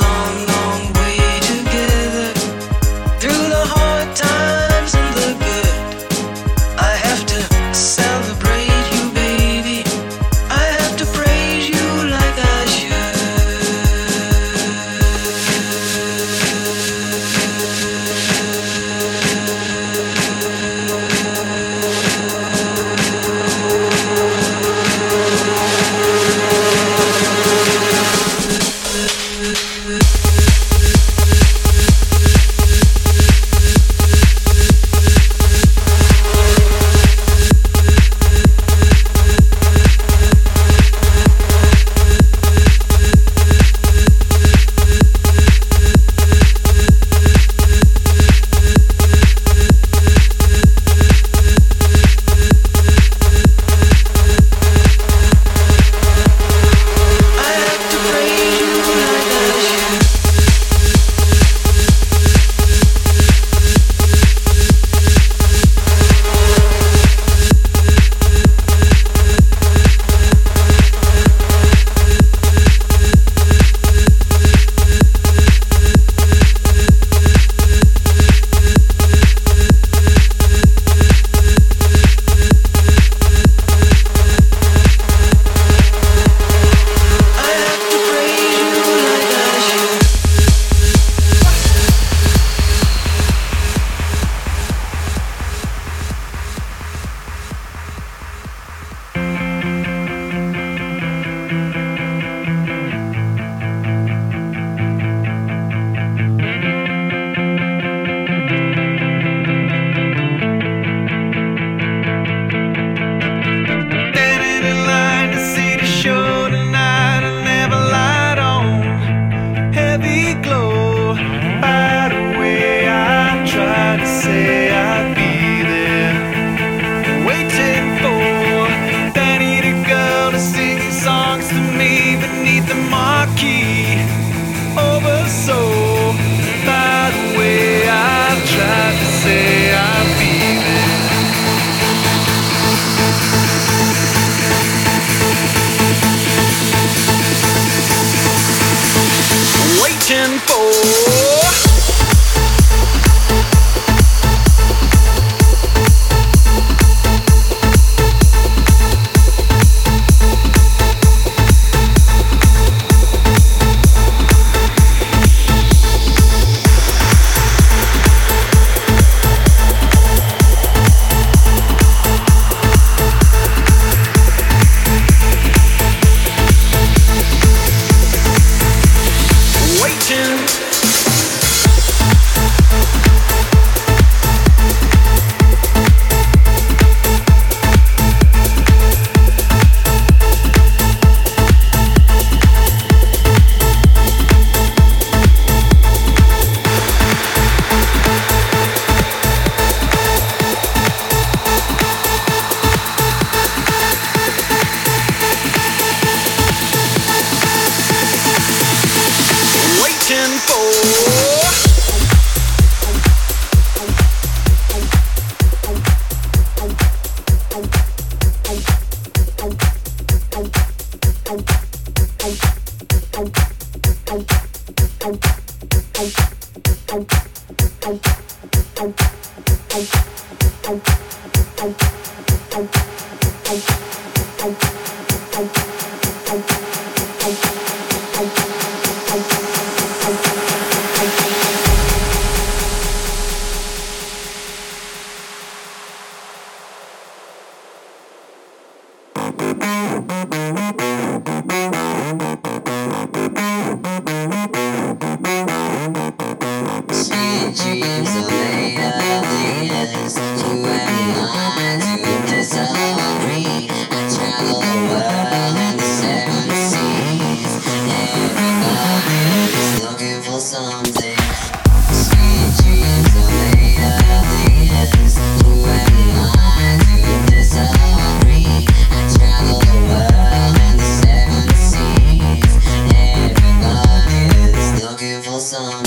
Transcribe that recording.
long. some